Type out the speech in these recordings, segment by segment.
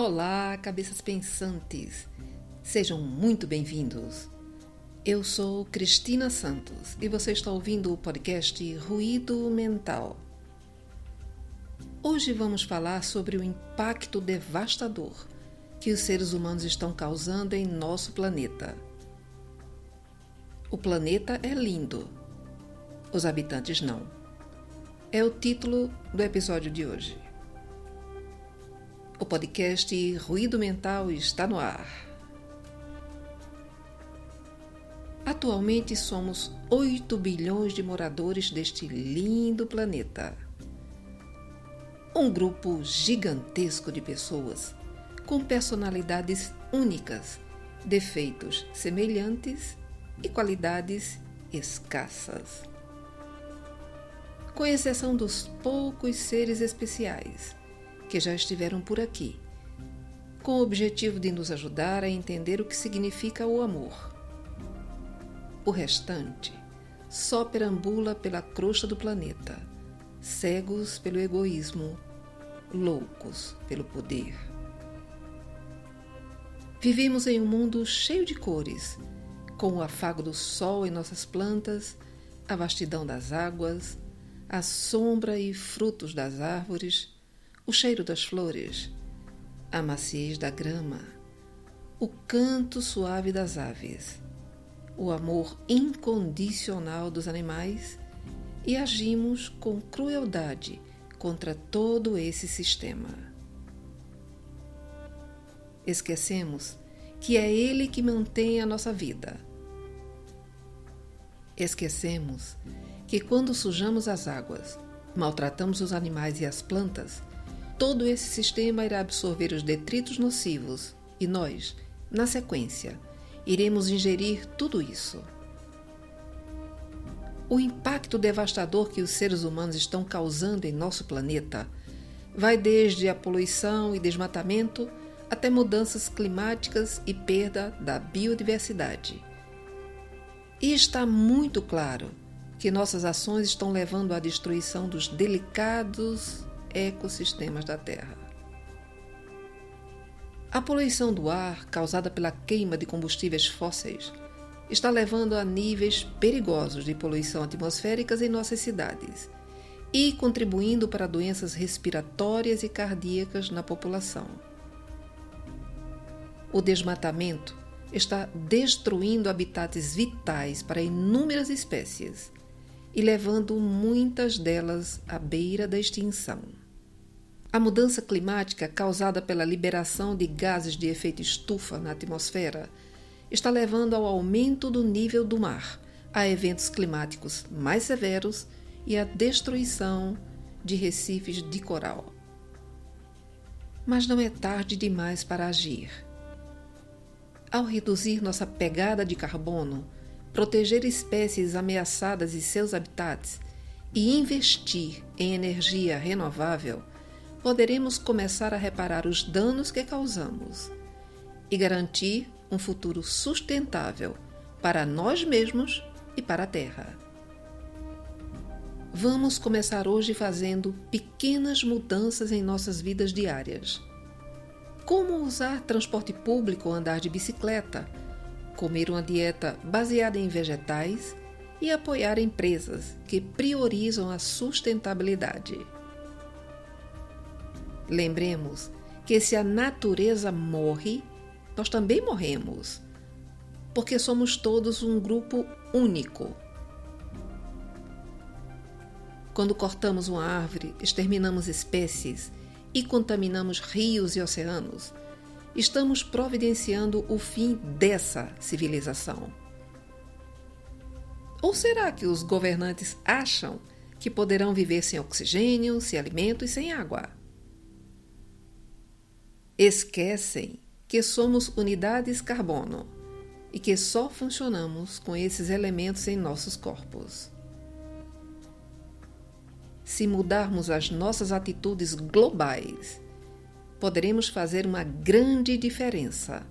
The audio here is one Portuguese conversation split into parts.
Olá, cabeças pensantes! Sejam muito bem-vindos. Eu sou Cristina Santos e você está ouvindo o podcast Ruído Mental. Hoje vamos falar sobre o impacto devastador que os seres humanos estão causando em nosso planeta. O planeta é lindo, os habitantes não. É o título do episódio de hoje. O podcast Ruído Mental está no ar. Atualmente somos 8 bilhões de moradores deste lindo planeta. Um grupo gigantesco de pessoas com personalidades únicas, defeitos semelhantes e qualidades escassas. Com exceção dos poucos seres especiais que já estiveram por aqui, com o objetivo de nos ajudar a entender o que significa o amor. O restante só perambula pela crosta do planeta, cegos pelo egoísmo, loucos pelo poder. Vivemos em um mundo cheio de cores, com o afago do sol em nossas plantas, a vastidão das águas, a sombra e frutos das árvores, o cheiro das flores, a maciez da grama, o canto suave das aves, o amor incondicional dos animais e agimos com crueldade contra todo esse sistema. Esquecemos que é Ele que mantém a nossa vida. Esquecemos que quando sujamos as águas, maltratamos os animais e as plantas, todo esse sistema irá absorver os detritos nocivos e nós, na sequência, iremos ingerir tudo isso. O impacto devastador que os seres humanos estão causando em nosso planeta vai desde a poluição e desmatamento até mudanças climáticas e perda da biodiversidade. E está muito claro que nossas ações estão levando à destruição dos delicados ecossistemas da Terra. A poluição do ar, causada pela queima de combustíveis fósseis, está levando a níveis perigosos de poluição atmosféricas em nossas cidades e contribuindo para doenças respiratórias e cardíacas na população. O desmatamento está destruindo habitats vitais para inúmeras espécies e levando muitas delas à beira da extinção. A mudança climática causada pela liberação de gases de efeito estufa na atmosfera está levando ao aumento do nível do mar, a eventos climáticos mais severos e à destruição de recifes de coral. Mas não é tarde demais para agir. Ao reduzir nossa pegada de carbono, proteger espécies ameaçadas e seus habitats e investir em energia renovável, poderemos começar a reparar os danos que causamos e garantir um futuro sustentável para nós mesmos e para a Terra. Vamos começar hoje fazendo pequenas mudanças em nossas vidas diárias como usar transporte público ou andar de bicicleta, comer uma dieta baseada em vegetais e apoiar empresas que priorizam a sustentabilidade. Lembremos que se a natureza morre, nós também morremos, porque somos todos um grupo único. Quando cortamos uma árvore, exterminamos espécies e contaminamos rios e oceanos, estamos providenciando o fim dessa civilização. Ou será que os governantes acham que poderão viver sem oxigênio, sem alimento e sem água? Esquecem que somos unidades carbono e que só funcionamos com esses elementos em nossos corpos. Se mudarmos as nossas atitudes globais, poderemos fazer uma grande diferença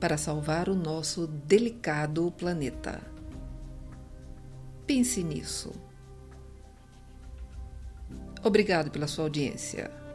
para salvar o nosso delicado planeta. Pense nisso. Obrigado pela sua audiência.